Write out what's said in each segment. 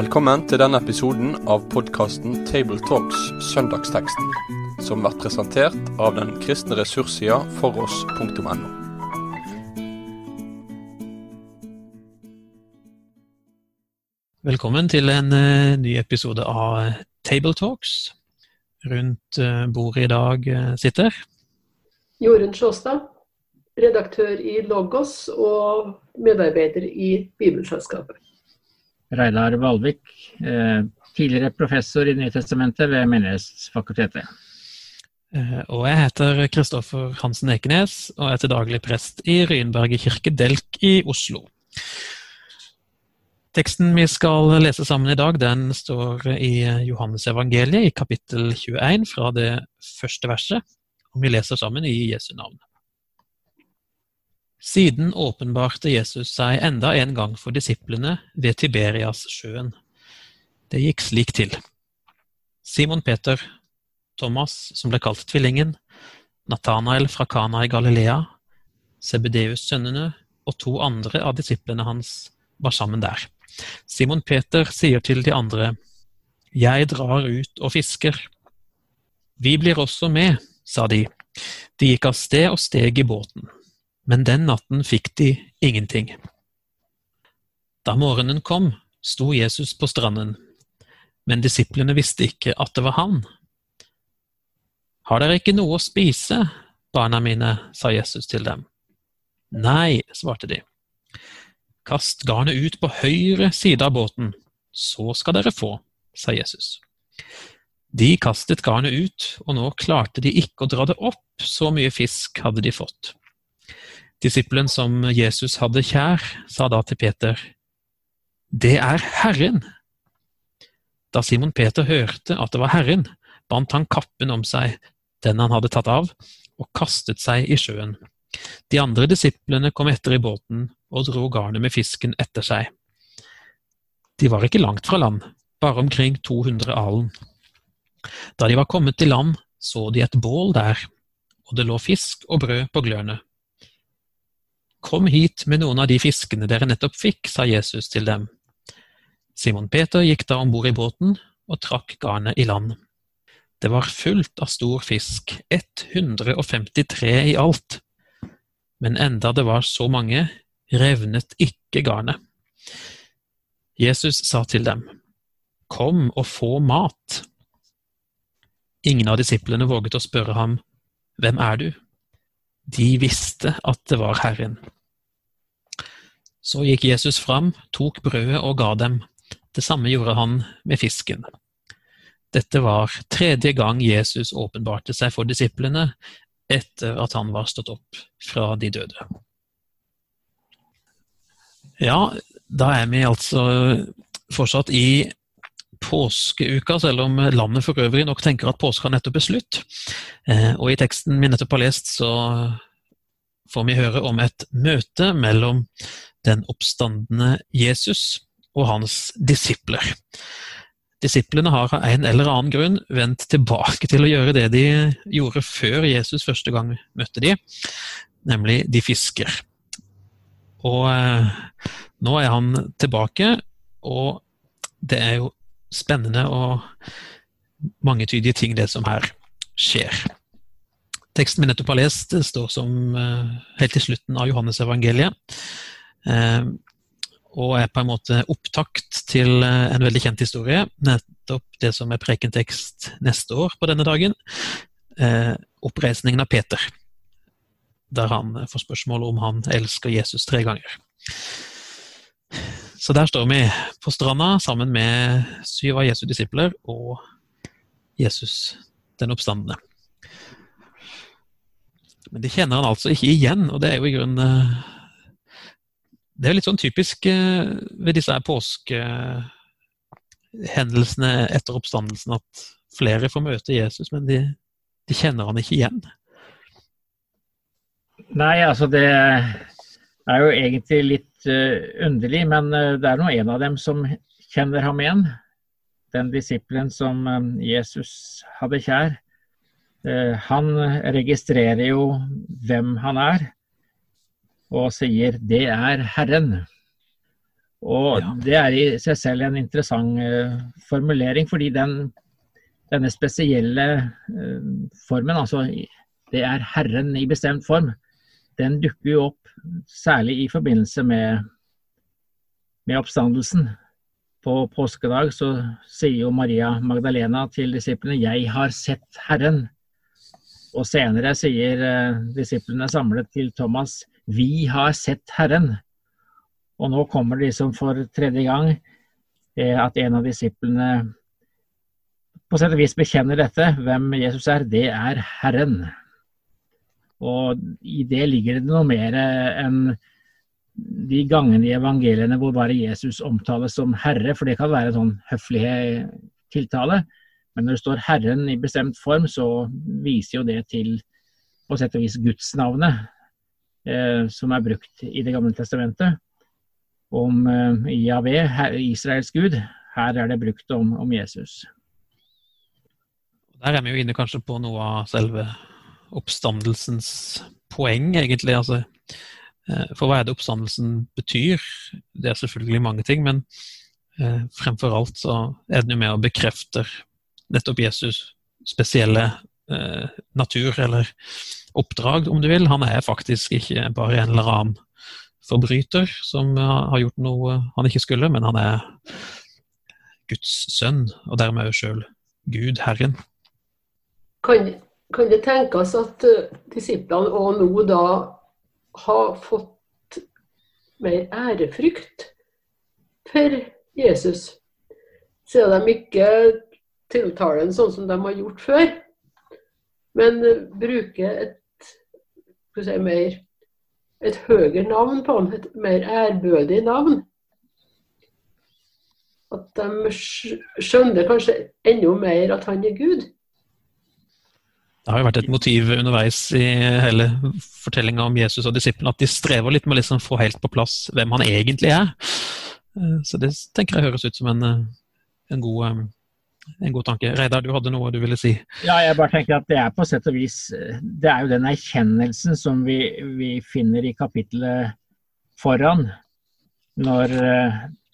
Velkommen til denne episoden av podkasten Tabletalks Søndagsteksten, som blir presentert av den kristne ressurssida foross.no. Velkommen til en uh, ny episode av Tabletalks. Rundt uh, bordet i dag uh, sitter Jorunn Sjåstad, redaktør i Logos og medarbeider i Bibelselskapet. Reidar Valvik, eh, tidligere professor i Nytestamentet ved Menighetsfakultetet. Eh, Og jeg heter Kristoffer Hansen Ekenes og er til daglig prest i Ryenberget kirke Delk i Oslo. Teksten vi skal lese sammen i dag, den står i Johannes evangeliet i kapittel 21 fra det første verset, og vi leser sammen i Jesu navn. Siden åpenbarte Jesus seg enda en gang for disiplene ved Tiberias-sjøen. Det gikk slik til. Simon Peter, Thomas, som ble kalt Tvillingen, Nathanael fra Kana i Galilea, Sebedeus-sønnene og to andre av disiplene hans var sammen der. Simon Peter sier til de andre, Jeg drar ut og fisker. Vi blir også med, sa de. De gikk av sted og steg i båten, men den natten fikk de ingenting. Da morgenen kom, sto Jesus på stranden, men disiplene visste ikke at det var han. Har dere ikke noe å spise, barna mine, sa Jesus til dem. Nei, svarte de. Kast garnet ut på høyre side av båten, så skal dere få, sa Jesus. De kastet garnet ut, og nå klarte de ikke å dra det opp, så mye fisk hadde de fått. Disippelen som Jesus hadde kjær, sa da til Peter, Det er Herren! Da Simon Peter hørte at det var Herren, bandt han kappen om seg, den han hadde tatt av, og kastet seg i sjøen. De andre disiplene kom etter i båten og dro garnet med fisken etter seg. De var ikke langt fra land, bare omkring 200 alen. Da de var kommet til land, så de et bål der, og det lå fisk og brød på glørne. Kom hit med noen av de fiskene dere nettopp fikk, sa Jesus til dem. Simon Peter gikk da om bord i båten og trakk garnet i land. Det var fullt av stor fisk, 153 i alt. Men enda det var så mange, revnet ikke garnet. Jesus sa til dem, Kom og få mat. Ingen av disiplene våget å spørre ham, Hvem er du? De visste at det var Herren. Så gikk Jesus fram, tok brødet og ga dem. Det samme gjorde han med fisken. Dette var tredje gang Jesus åpenbarte seg for disiplene etter at han var stått opp fra de døde. Ja, da er vi altså fortsatt i påskeuka, selv om landet for øvrig nok tenker at påska nettopp er slutt. Eh, og i teksten vi nettopp har lest, så får vi høre om et møte mellom den oppstandende Jesus og hans disipler. Disiplene har av en eller annen grunn vendt tilbake til å gjøre det de gjorde før Jesus første gang møtte de, nemlig de fisker. Og eh, nå er han tilbake, og det er jo spennende og mangetydige ting, det som her skjer. Teksten vi nettopp har lest, står som eh, helt til slutten av Johannes evangeliet. Eh, og er på en måte opptakt til eh, en veldig kjent historie. Nettopp det som er prekentekst neste år på denne dagen. Oppreisningen av Peter der han får spørsmål om han elsker Jesus tre ganger. Så der står vi på stranda sammen med syv av Jesu disipler og Jesus den oppstandende. Men de kjenner han altså ikke igjen, og det er jo i grunnen eh, Det er jo litt sånn typisk eh, ved disse påskehendelsene etter oppstandelsen at flere får møte Jesus, men de, de kjenner han ikke igjen. Nei, altså det er jo egentlig litt uh, underlig, men uh, det er nå en av dem som kjenner ham igjen. Den disippelen som um, Jesus hadde kjær. Han registrerer jo hvem han er, og sier 'det er Herren'. Og Ja. det er i seg selv en interessant eh, formulering, fordi den, denne spesielle eh, formen, altså det er Herren i bestemt form, den dukker jo opp særlig i forbindelse med, med oppstandelsen. På påskedag så sier jo Maria Magdalena til disiplene 'Jeg har sett Herren'. Og senere sier eh, disiplene samlet til Thomas 'Vi har sett Herren'. Og nå kommer det liksom for tredje gang eh, at en av disiplene på sett og vis bekjenner dette. Hvem Jesus er, det er Herren. Og i det ligger det noe mer enn de gangene i evangeliene hvor bare Jesus omtales som herre, for det kan være en sånn høflig tiltale. Men når det står Herren i bestemt form, så viser jo det til på sett og vis gudsnavnet eh, som er brukt i Det gamle testamentet. Om eh, Javé, Israels gud. Her er det brukt om, om Jesus. Der er vi jo inne kanskje på noe av selve oppstandelsens poeng, egentlig. Altså, eh, for hva er det oppstandelsen betyr? Det er selvfølgelig mange ting, men eh, fremfor alt så er den jo med og bekrefter nettopp Jesus spesielle eh, natur, eller oppdrag, om du vil. Han er faktisk ikke bare en eller annen forbryter som har gjort noe han ikke skulle, men han er Guds sønn, og dermed jo sjøl Gud, Herren. Kan, kan det tenkes at eh, disiplene òg nå da har fått mer ærefrykt for Jesus? Siden de ikke tiltaler ham sånn som de har gjort før, men eh, bruker et, si, mer, et høyere navn på ham, et mer ærbødig navn. At de skjønner kanskje enda mer at han er Gud. Det har jo vært et motiv underveis i hele fortellinga om Jesus og disiplene at de strever litt med å liksom få helt på plass hvem han egentlig er. Eh, Så det tenker jeg høres ut som en, eh, en, god, eh, en god tanke. Reidar, du hadde noe du ville si? Ja, jeg bare tenker at det er på sett og vis Det er jo den erkjennelsen som vi, vi finner i kapittelet foran, når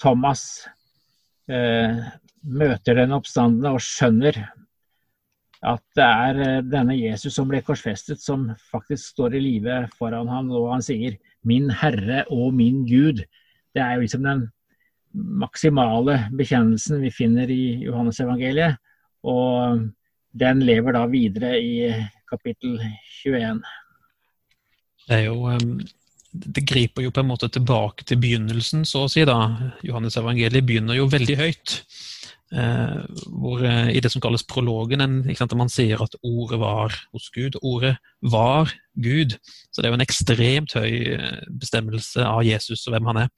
Thomas eh, møter den oppstandende og skjønner at det er eh, denne Jesus som ble korsfestet, som faktisk står i live foran ham, og han sier 'min Herre og min Gud'. Det er jo liksom den maksimale bekjennelsen vi finner i Johannes-evangeliet. Og den lever da videre i kapittel 21. Det er jo eh, Det griper jo på en måte tilbake til begynnelsen, så å si. da. Johannes evangeliet begynner jo veldig høyt. Eh, hvor eh, I det som kalles prologen, en, man sier at ordet var hos Gud. Ordet var Gud. Så det er jo en ekstremt høy eh, bestemmelse av Jesus og hvem han er.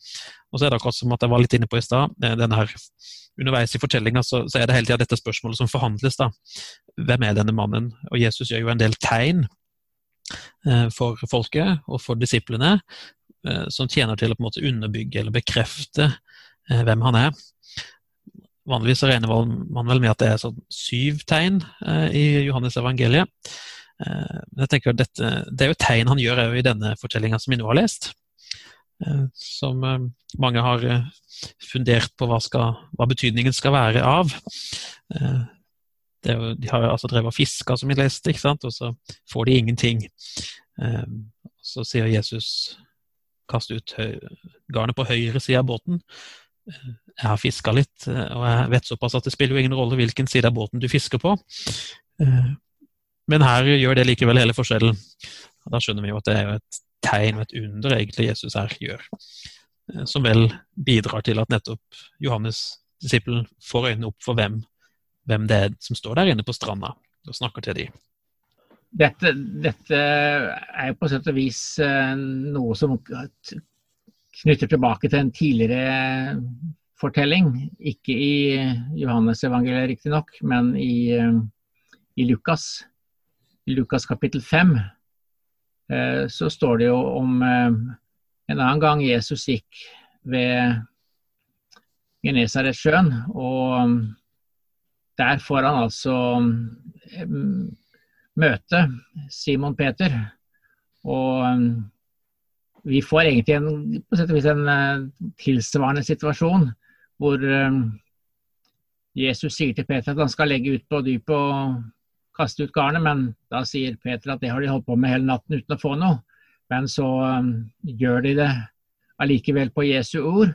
Og så er det akkurat som at jeg var litt inne på i stad, denne her underveis i fortellinga så, så er det hele tida dette spørsmålet som forhandles. da. Hvem er denne mannen? Og Jesus gjør jo en del tegn eh, for folket og for disiplene, eh, som tjener til å på en måte underbygge eller bekrefte eh, hvem han er. Vanligvis regner man vel med at det er sånn syv tegn eh, i Johannes evangeliet. Eh, Men jeg tenker at dette, Det er jo tegn han gjør i denne fortellinga som vi nå har lest. Eh, Som eh, mange har eh, fundert på hva, skal, hva betydningen skal være av. Eh, jo, de har altså drevet og fiska, som vi leste, ikke sant? og så får de ingenting. Så sier Jesus kast ut garnet på høyre side av båten. Jeg har fiska litt, eh, og jeg vet såpass at det spiller jo ingen rolle hvilken side av båten du fisker på. Eh, Men her gjør det likevel hele forskjellen. Da skjønner vi jo at det er jo et tegn og et under egentlig Jesus her gjør. Eh, Som vel bidrar til at nettopp Johannes, disippelen, får øynene opp for hvem, hvem det er som står der inne på stranda og snakker til dem. Dette, dette er jo på sett og vis noe som knytter tilbake til en tidligere fortelling. Ikke i Johannes evangeliet riktignok, men i, eh, i Lukas. I Lukas kapittel 5 eh, så står det jo om eh, en annen gang Jesus gikk ved Genesaretsjøen, og der får han altså møte Simon Peter. Og vi får egentlig en, på sett og vis en uh, tilsvarende situasjon hvor um, Jesus sier til Peter at han skal legge ut på dypet og kaste ut garnet, men da sier Peter at det har de holdt på med hele natten uten å få noe. Men så um, gjør de det allikevel på Jesu ord,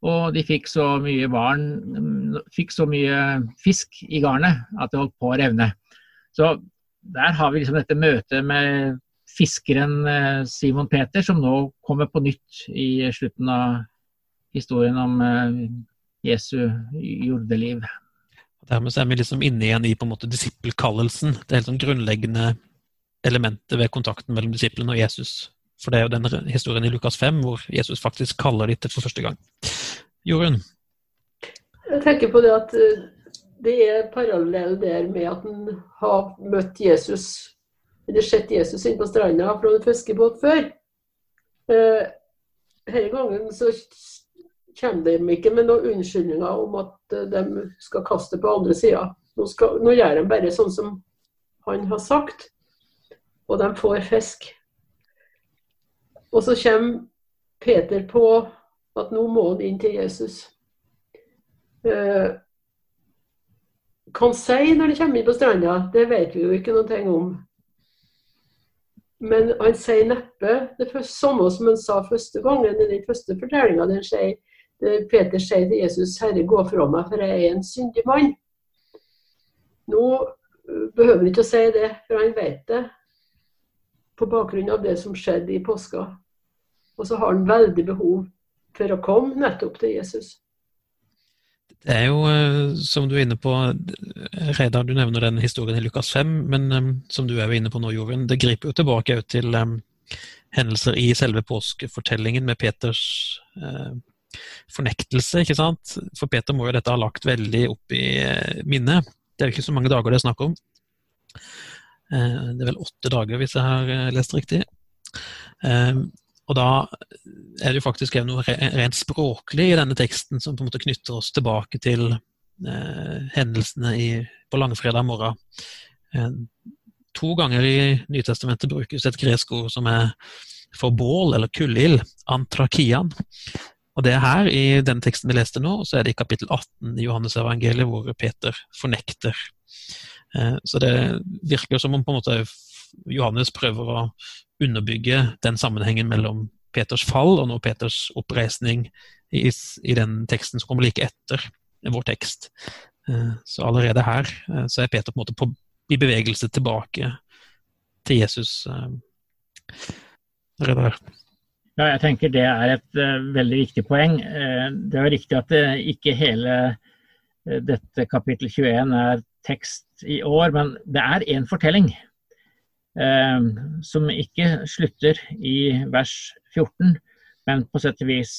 og de fikk så mye barn, fikk så mye fisk i garnet at det holdt på å revne. Så der har vi liksom dette møtet med fiskeren eh, Simon Peter, som nå kommer på nytt i slutten av historien om eh, Jesu jordeliv. Dermed er vi liksom inne igjen i på en måte disippelkallelsen. Det er helt sånn grunnleggende elementet ved kontakten mellom disiplene og Jesus. For det er jo den historien i Lukas 5 hvor Jesus faktisk kaller dem til for første gang. Jorunn? Jeg tenker på det at eh, det er parallell der med at han har møtt Jesus, eller sett Jesus inn på stranda fra en fiskebåt før. Eh, denne gangen så kommer de ikke med noen unnskyldninger om at eh, de skal kaste på andre sida. Nå, nå, gjør de bare sånn som han har sagt, og de får fisk. Og så kommer Peter på at nå må han inn til Jesus. Eh, hva han sier når de kommer inn på stranda, det vet vi jo ikke noe om. Men han sier neppe det samme som han sa første gangen i den første fortellinga. Peter sier til Jesus, 'Herre, gå fra meg, for jeg er en syndig mann'. Nå øh, behøver han ikke å si det, for han vet det på bakgrunn av det som skjedde i påska. Og så har han veldig behov for å komme nettopp til Jesus. Det er jo, øh, som du er inne på, Reidar, du nevner den historien i Lukas 5, men um, som du er inne på nå, Jorunn, det griper jo tilbake til um, hendelser i selve påskefortellingen med Peters fornektelse, ikke sant? For Peter må jo dette ha lagt veldig opp i eh, minnet. Det er jo ikke så mange dager det er snakk om. Eh, det er vel åtte dager, hvis jeg har eh, lest riktig. Og da er det jo faktisk noe rent språklig i denne teksten som på en måte knytter oss tilbake til hendelsene i, på langfredag morgen. To ganger i Nytestamentet brukes et gresk ord som er for bål eller kullild, antrakian. Og det er her, i den teksten vi leste nå, så er det i kapittel 18 i Johannes evangeliet hvor Peter fornekter. Eh, så det virker som om på en måte Johannes prøver å underbygge den sammenhengen mellom Peters fall og nå Peters oppreisning i, i den teksten som kommer like etter vår tekst. Eh, så allerede her eh, så er Peter på en måte på, i bevegelse tilbake til Jesus. Redder. Ja, jeg tenker det er et uh, veldig viktig poeng. Uh, det er jo riktig at det, ikke hele uh, dette kapittel 21 er tekst i år, men det er én fortelling som ikke slutter i vers 14, men på sett og vis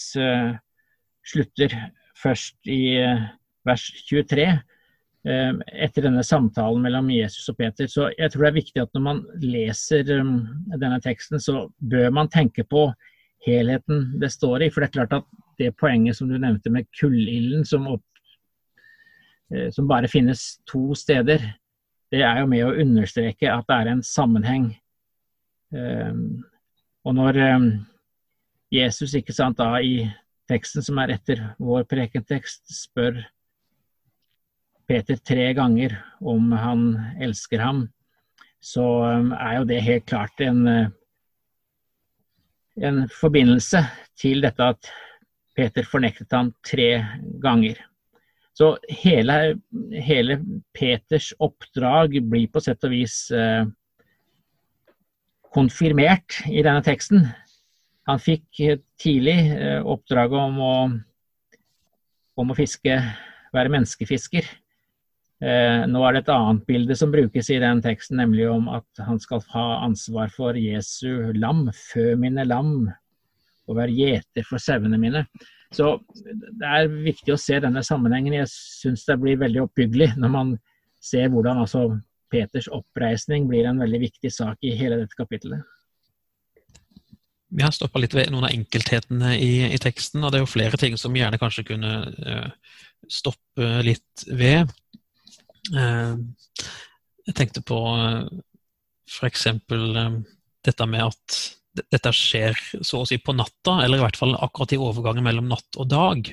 slutter først i vers 23 etter denne samtalen mellom Jesus og Peter. Så jeg tror det er viktig at når man leser um, denne teksten, så bør man tenke på helheten det står i. For det er klart at det poenget som du nevnte med kullilden, som, eh, som, bare finnes to steder, det er jo med å understreke at det er en sammenheng. Um, og når um, Jesus ikke sant, da i teksten som er etter vår prekentekst, spør Peter tre ganger om han elsker ham, så um, er jo det helt klart en en forbindelse til dette at Peter fornektet ham tre ganger. Så hele, hele Peters oppdrag blir på sett og vis eh, konfirmert i denne teksten. Han fikk tidlig eh, oppdraget om å, om å fiske, være menneskefisker. Eh, nå er det et annet bilde som brukes i den teksten, nemlig om at han skal ha ansvar for Jesu lam, fø mine lam, og være gjeter for sauene mine. Så det er viktig å se denne sammenhengen. Jeg syns det blir veldig oppbyggelig når man ser hvordan altså Peters oppreisning blir en veldig viktig sak i hele dette kapittelet. Vi har stoppa litt ved noen av enkelthetene i, i, teksten, og det er jo flere ting som vi gjerne kanskje kunne uh, stoppe litt ved. Uh, jeg tenkte på uh, f.eks. Uh, dette med at dette skjer så å si på natta, eller i hvert fall akkurat i overgangen mellom natt og dag.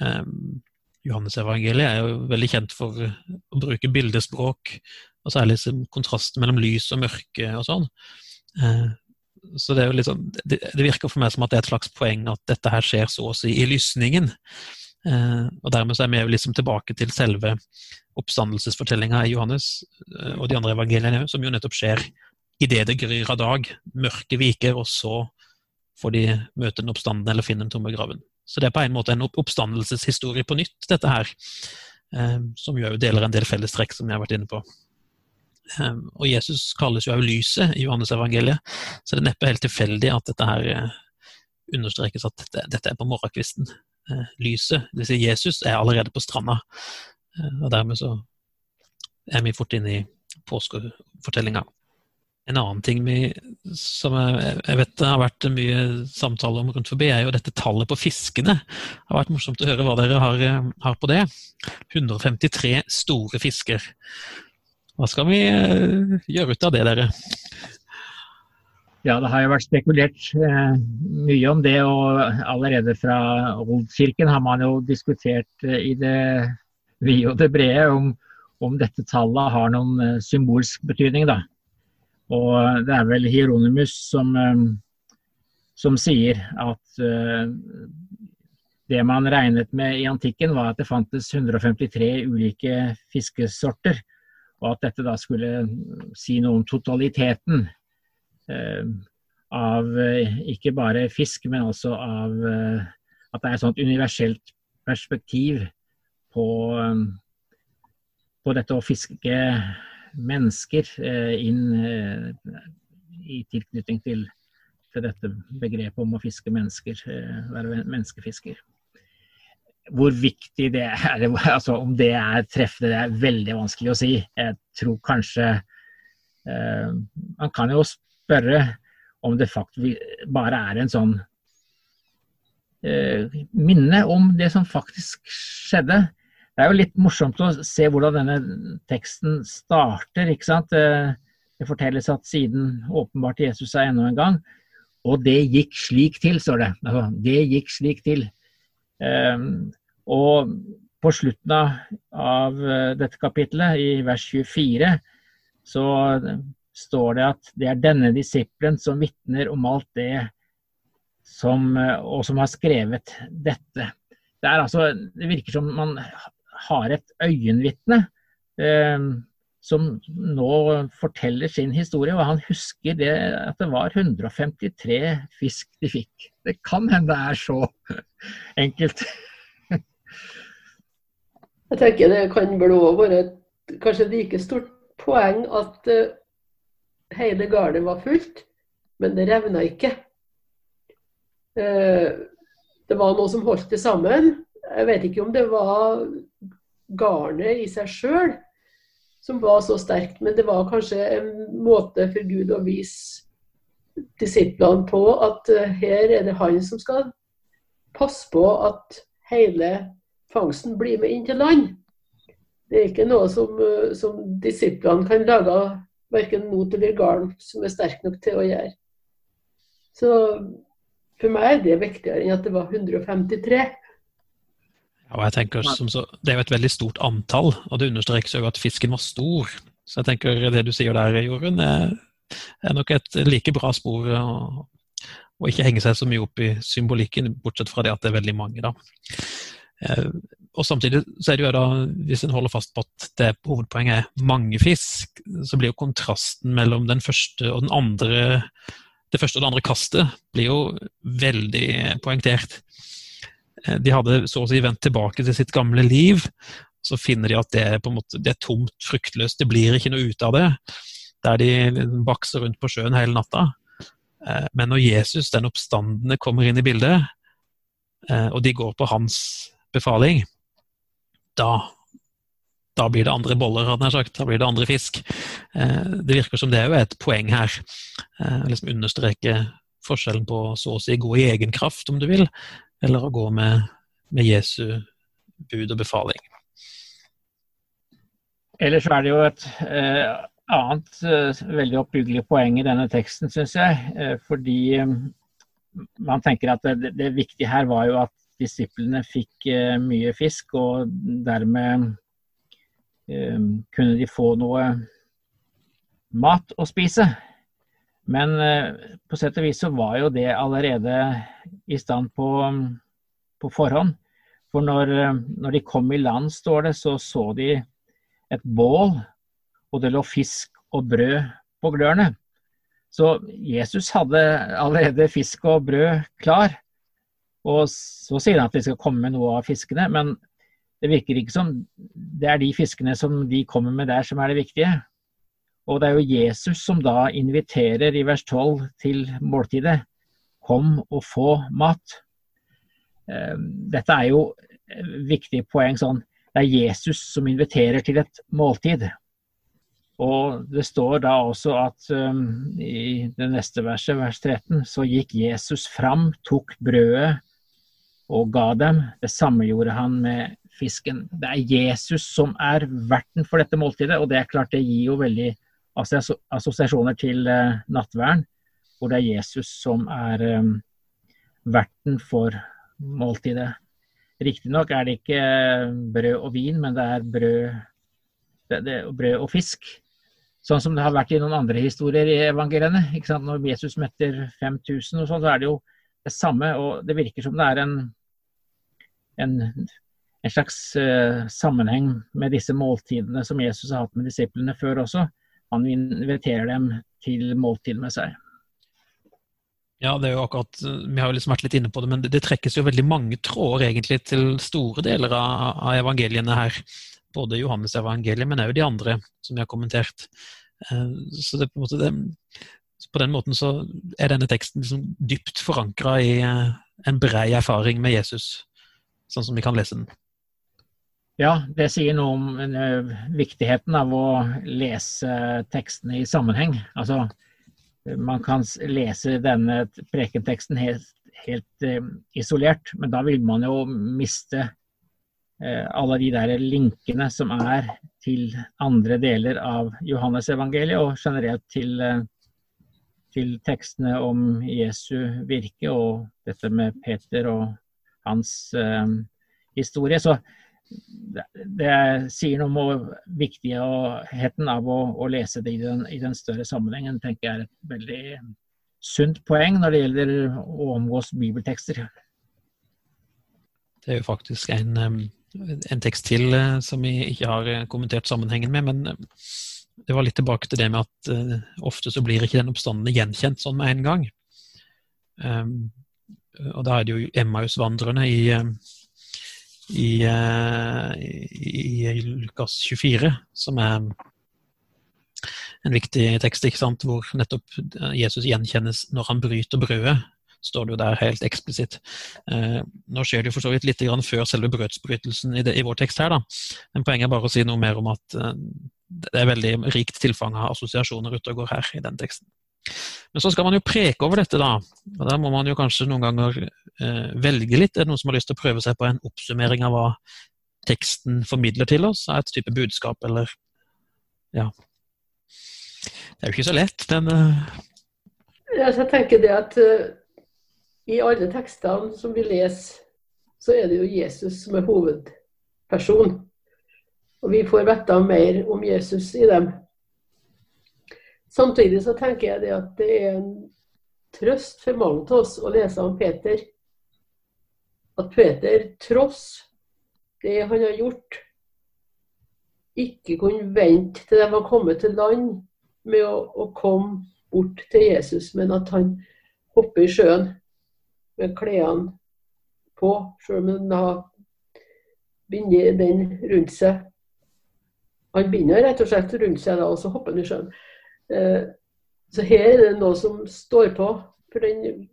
Um, Johannesevangeliet er jo veldig kjent for å bruke bildespråk, og særlig kontrasten mellom lys og mørke og sånn. Uh, så det, liksom, det, virker for meg som at det er et slags poeng at dette her skjer så å si i lysningen. Uh, og dermed så er vi liksom tilbake til selve oppstandelsesfortellinga i Johannes uh, og de andre evangeliene, som jo nettopp skjer idet det gryr av dag, mørket viker, og så får de møte den oppstanden eller finne den tomme graven. Så det er på en måte en oppstandelseshistorie på nytt, dette her. Um, som jo deler en del fellestrekk, som jeg har vært inne på. Um, og Jesus kalles jo også lyset i Johannes evangeliet, så det er neppe helt tilfeldig at dette her uh, understrekes at dette, er på morgenkvisten. Lyset, vil si Jesus, er allerede på stranda. Og dermed så er vi fort inne i påskefortellinga. En annen ting vi, som jeg, vet det har vært mye samtale om rundt forbi, er jo dette tallet på fiskene. Det har vært morsomt å høre hva dere har, har på det. 153 store fisker. Hva skal vi uh, gjøre ut av det, dere? Ja, det har jo vært spekulert eh, mye om det, og allerede fra Oldkirken har man jo diskutert eh, i det vide og det brede om, om dette tallet har noen eh, symbolsk betydning. da. Og det er vel Hieronymus som, eh, som sier at uh, det man regnet med i antikken, var at det fantes 153 ulike fiskesorter. Og at dette da skulle si noe om totaliteten av ikke bare fisk, men også av at det er et sånt universelt perspektiv på, på dette å fiske mennesker eh, inn eh, i tilknytning til, til, dette begrepet om å fiske mennesker, eh, være menneskefisker. Hvor viktig det er, altså om det er treffende, det er veldig vanskelig å si. Jeg tror kanskje eh, Man kan jo spørre om det faktisk bare er en sånn eh, minne om det som faktisk skjedde. Det er jo litt morsomt å se hvordan denne teksten starter. ikke sant? Det fortelles at siden åpenbart Jesus seg enda en gang. Og det gikk slik til, står det. Altså, det gikk slik til. Um, og på slutten av eh, dette kapitlet, i vers 24, så står det at det er denne disippelen som vitner om alt det som, eh, og som har skrevet dette. Det, er altså, det virker som man har et øyenvitne eh, som nå forteller sin historie. Og han husker det, at det var 153 fisk de fikk. Det kan hende det er så enkelt. Jeg tenker det kan vel òg være kanskje like stort poeng at uh, hele gardet var fullt, men det revna ikke. Uh, det var noe som holdt det sammen. Jeg vet ikke om det var garnet i seg sjøl som var så sterkt, men det var kanskje en måte for Gud å vise disiplene på at uh, her er det han som skal passe på at hele fangsten blir med inn til land. Det er ikke noe som, uh, som disiplene kan lage verken not eller garn som er sterk nok til å gjøre. Så for meg er det viktigere enn at det var 153. Ja, jeg tenker som så, Det er jo et veldig stort antall, og det understrekes jo at fisken var stor. Så jeg tenker det du sier der, Jorunn, er, er nok et like bra spor. å ikke henge seg så mye opp i symbolikken, bortsett fra det at det er veldig mange. da. Eh, og Samtidig så er det jo da, hvis en holder fast på at det hovedpoenget er mange fisk, så blir jo kontrasten mellom den første og den andre det første og det andre kastet blir jo veldig poengtert. Eh, de hadde så å si vendt tilbake til sitt gamle liv. Så finner de at det er, måte, det er tomt, fruktløst, det blir ikke noe ut av det. Der de bakser rundt på sjøen hele natta. Eh, men når Jesus, den oppstandende, kommer inn i bildet, eh, og de går på hans befaling, da, da blir det andre boller, hadde jeg sagt. Da blir det andre fisk. Det virker som det er et poeng her. Liksom understreke forskjellen på så å si gå i egen kraft, om du vil, eller å gå med, med Jesu bud og befaling. Ellers er det jo et eh, annet eh, veldig oppbyggelig poeng i denne teksten, syns jeg. Eh, fordi um, man tenker at det, det, viktige her var jo at disiplene fikk uh, mye fisk, og dermed kunne de få noe mat å spise. Men på sett og vis så var jo det allerede i stand på, på forhånd. For når, når de kom i land, står det, så så de et bål og det lå fisk og brød på glørne. Så Jesus hadde allerede fisk og brød klar. Og så sier han at de skal komme med noe av fiskene, men det virker ikke som det er de fiskene som de kommer med der, som er det viktige. Og det er jo Jesus som da inviterer i vers 12 til måltidet. Kom og få mat. Eh, dette er jo viktig poeng sånn. Det er Jesus som inviterer til et måltid. Og det står da også at um, i det neste verset, vers 13, så gikk Jesus fram, tok brødet og ga dem. Det samme gjorde han med fisken. Det er Jesus som er verten for dette måltidet, og det er klart det gir jo veldig assosiasjoner til uh, nattverden, hvor det er Jesus som er um, verten for måltidet. Riktignok er det ikke brød og vin, men det er brød, det, det, brød og fisk. Sånn som det har vært i noen andre historier i evangeliene. Når Jesus metter 5000 og sånn, så er det jo det samme. Og det virker som det er en, en, en slags uh, sammenheng med disse måltidene som Jesus har hatt med disiplene før også. Han inviterer dem til måltid med seg. Ja, det er jo akkurat, Vi har jo liksom vært litt inne på det, men det, det trekkes jo veldig mange tråder egentlig til store deler av, av evangeliene her både Johannes evangeliet, men òg de andre som vi har kommentert. Eh, så det, på, det, på, den måten så er denne teksten liksom dypt forankra i eh, en brei erfaring med Jesus, sånn som vi kan lese den. Ja, det sier noe om uh, viktigheten av å lese tekstene i sammenheng. Altså, man kan lese denne prekenteksten helt, helt uh, isolert, men da vil man jo miste uh, alle de der linkene som er til andre deler av Johannes-evangeliet, og generelt til, til, tekstene om Jesu virke og dette med Peter og hans historie. Så det, sier noe om viktigheten av å, å lese det i den, i den, større sammenhengen. tenker jeg er et veldig sunt poeng når det gjelder å omgås bibeltekster. Det er jo faktisk en en tekst til eh, som vi ikke har eh, kommentert sammenhengen med, men eh, det var litt tilbake til det med at ofte så blir ikke den oppstanden gjenkjent sånn med en gang. Og da er det jo Emmaus-vandrerne i, i, i, i, Lukas 24 som er en viktig tekst, ikke sant, hvor nettopp Jesus gjenkjennes når han bryter brødet står det jo der helt eksplisitt. Eh, nå skjer det jo for så vidt litt før selve brødsbrytelsen i, det, i, vår tekst her, da. Men poenget er bare å si noe mer om at eh, det er veldig rikt tilfang av assosiasjoner ute og går her i den teksten. Men så skal man jo preke over dette, da. Og da må man jo kanskje noen ganger eh, velge litt. Er det noen som har lyst til å prøve seg på en oppsummering av hva teksten formidler til oss, Er et type budskap, eller ja. Det er jo ikke så lett, den uh... Jeg tenker det at uh, i alle tekstene som vi leser, så er det jo Jesus som er hovedperson. Og vi får vite mer om Jesus i dem. Samtidig så tenker jeg det at det er en trøst for mange av oss å lese om Peter. At Peter, tross det han har gjort, ikke kunne vente til de var kommet til land med å, å komme bort til Jesus, men at han hopper i sjøen med klærne på, sjøl om han har bindet den rundt seg. Han binder rett og slett rundt seg, da, og så hopper han i sjøen. Eh, så her er det noe som står på for den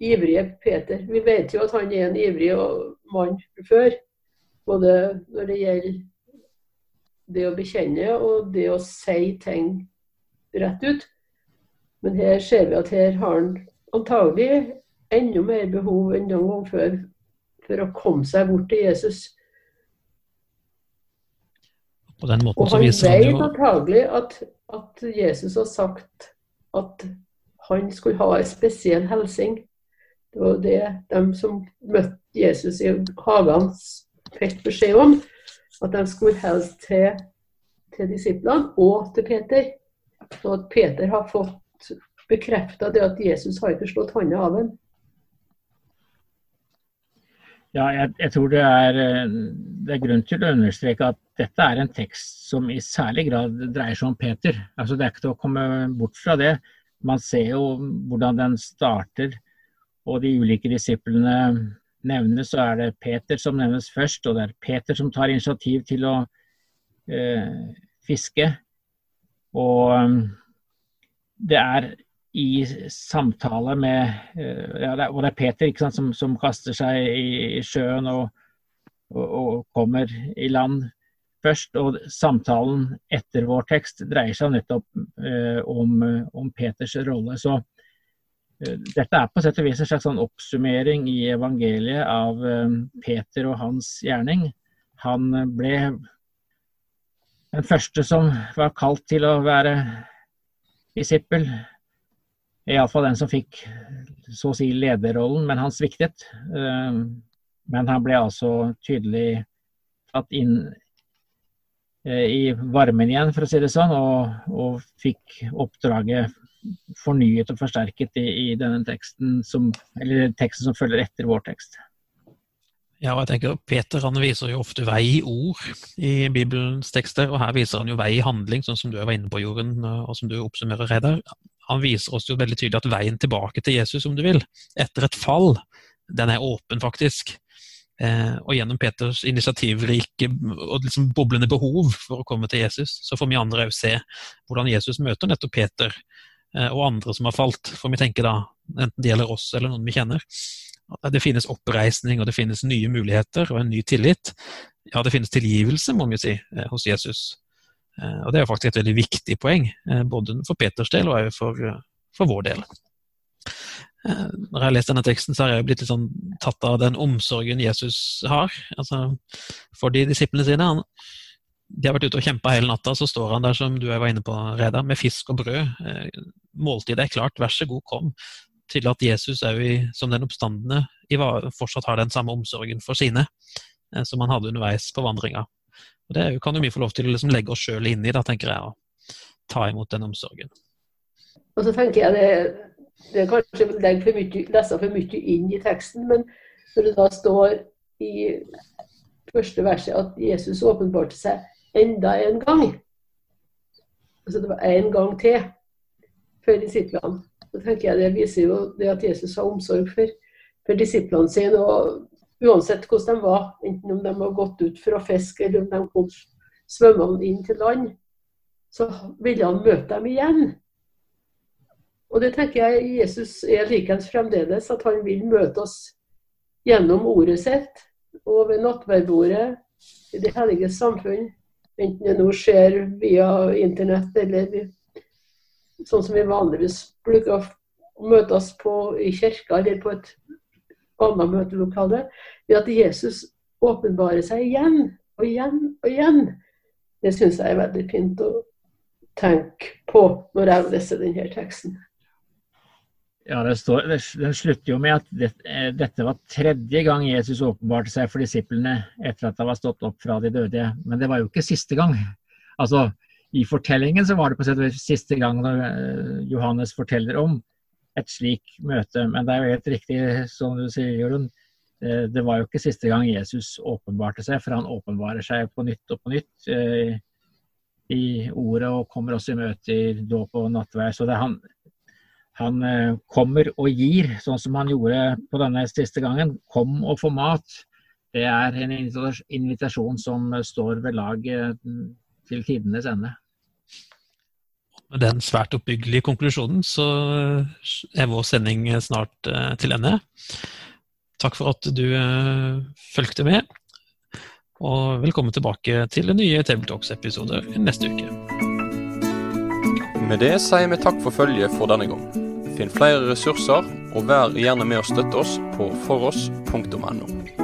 ivrige Peter. Vi vet jo at han er en ivrig mann før. Både når det gjelder det å bekjenne og det å si ting rett ut. Men her ser vi at her har han antagelig enda mer behov enn noen gang før for å komme seg bort til Jesus. På den måten Og så han viser han vet jo antagelig at, at Jesus har sagt at han skulle ha en spesiell hilsing. Det var det de som møtte Jesus i hagen, fikk beskjed om. At de skulle hilse til, til disiplene og til Peter. Så at Peter har fått bekrefta det at Jesus har ikke slått hånda av ham. Ja, jeg, jeg tror det er, eh, det er grunn til å understreke at dette er en tekst som i særlig grad dreier seg om Peter. Altså, det er ikke til å komme bort fra det. Man ser jo hvordan den starter, og de ulike disiplene nevnes. Så er det Peter som nevnes først, og det er Peter som tar initiativ til å eh, fiske. Og um, det er i samtale med eh, ja, det Og det er Peter sant, som, som kaster seg i sjøen og, og, og, kommer i land først. Og samtalen etter vår tekst dreier seg nettopp eh, om, om, Peters rolle. Så eh, dette er på sett og vis en slags sånn oppsummering i evangeliet av eh, Peter og hans gjerning. Han ble den første som var kalt til å være disippel. Iallfall den som fikk så å si lederrollen, men han sviktet. Eh, men han ble altså tydelig tatt inn eh, i varmen igjen, for å si det sånn, og, og fikk oppdraget fornyet og forsterket i, i denne teksten som, eller teksten som følger etter vår tekst. Ja, og jeg tenker Peter han viser jo ofte vei i ord i Bibelens tekster, og her viser han jo vei i handling, sånn som du var inne på, Jorunn, og som du oppsummerer, Reidar han viser oss jo veldig tydelig at veien tilbake til Jesus, om du vil, etter et fall, den er åpen, faktisk. Eh, og gjennom Peters initiativrike og liksom boblende behov for å komme til Jesus, så får vi andre òg se hvordan Jesus møter nettopp Peter eh, og andre som har falt. For vi tenker da, enten det gjelder oss eller noen vi kjenner, det finnes oppreisning og det finnes nye muligheter og en ny tillit. Ja, det finnes tilgivelse, må vi si, eh, hos Jesus. Eh, og Det er faktisk et veldig viktig poeng, eh, både for Peters del og for, eh, for vår del. Når jeg har lest denne teksten, så har jeg blitt litt sånn tatt av den omsorgen Jesus har altså for de disiplene sine. Han, de har vært ute og kjempa hele natta, så står han der som du var inne på, Reda, med fisk og brød. Måltidet er klart, vær så god, kom. Til at Jesus i, som den oppstandende, fortsatt har den samme omsorgen for sine som han hadde underveis på vandringa. Og Det kan jo vi få lov til å liksom legge oss sjøl inn i, da, tenker jeg, å ta imot den omsorgen. Og så tenker jeg det, det er kanskje legger legge for mye, lese for mye inn i teksten, men når det da står i første verset at Jesus åpenbarte seg enda en gang Altså det var en gang til for disiplene. Så tenker jeg Det viser jo det at Jesus har omsorg for, for disiplene sine. og Uansett hvordan de var, enten om de har gått ut for å fiske eller om de kom svømmende inn til land, så ville han møte dem igjen. Og det tenker jeg Jesus er likeens fremdeles, at han vil møte oss gjennom ordet sitt og ved nattverdbordet i det hellige samfunn. Enten det nå skjer via internett eller sånn som vi vanligvis bruker å møtes på i kirka eller på et annet møtelokale ved at Jesus åpenbarer seg igjen og igjen og igjen. Det syns jeg er veldig fint å tenke på når jeg leser denne teksten. Ja, det står, Den slutter jo med at det, eh, dette var tredje gang Jesus åpenbarte seg for disiplene etter at han var stått opp fra de døde. Men det var jo ikke siste gang. Altså, I fortellingen så var det på sett siste gang eh, Johannes forteller om et slik møte. Men det er jo helt riktig som du sier, Jorunn. Eh, det var jo ikke siste gang Jesus åpenbarte seg, for han åpenbarer seg på nytt og på nytt eh, i ordet og kommer også i møte i dåp og nattvær. Så det er han, han eh, kommer og gir, sånn som han gjorde på denne siste gangen. Kom og få mat. Det er en invitasjon som står ved lag til tidenes ende. Med den svært oppbyggelige konklusjonen så er vår sending snart til ende. Takk for at du uh, fulgte med. Og velkommen tilbake til nye Tabletalks-episoder neste uke. Med det sier vi takk for følget for denne gang. Finn flere ressurser, og vær gjerne med å støtte oss på foross.no.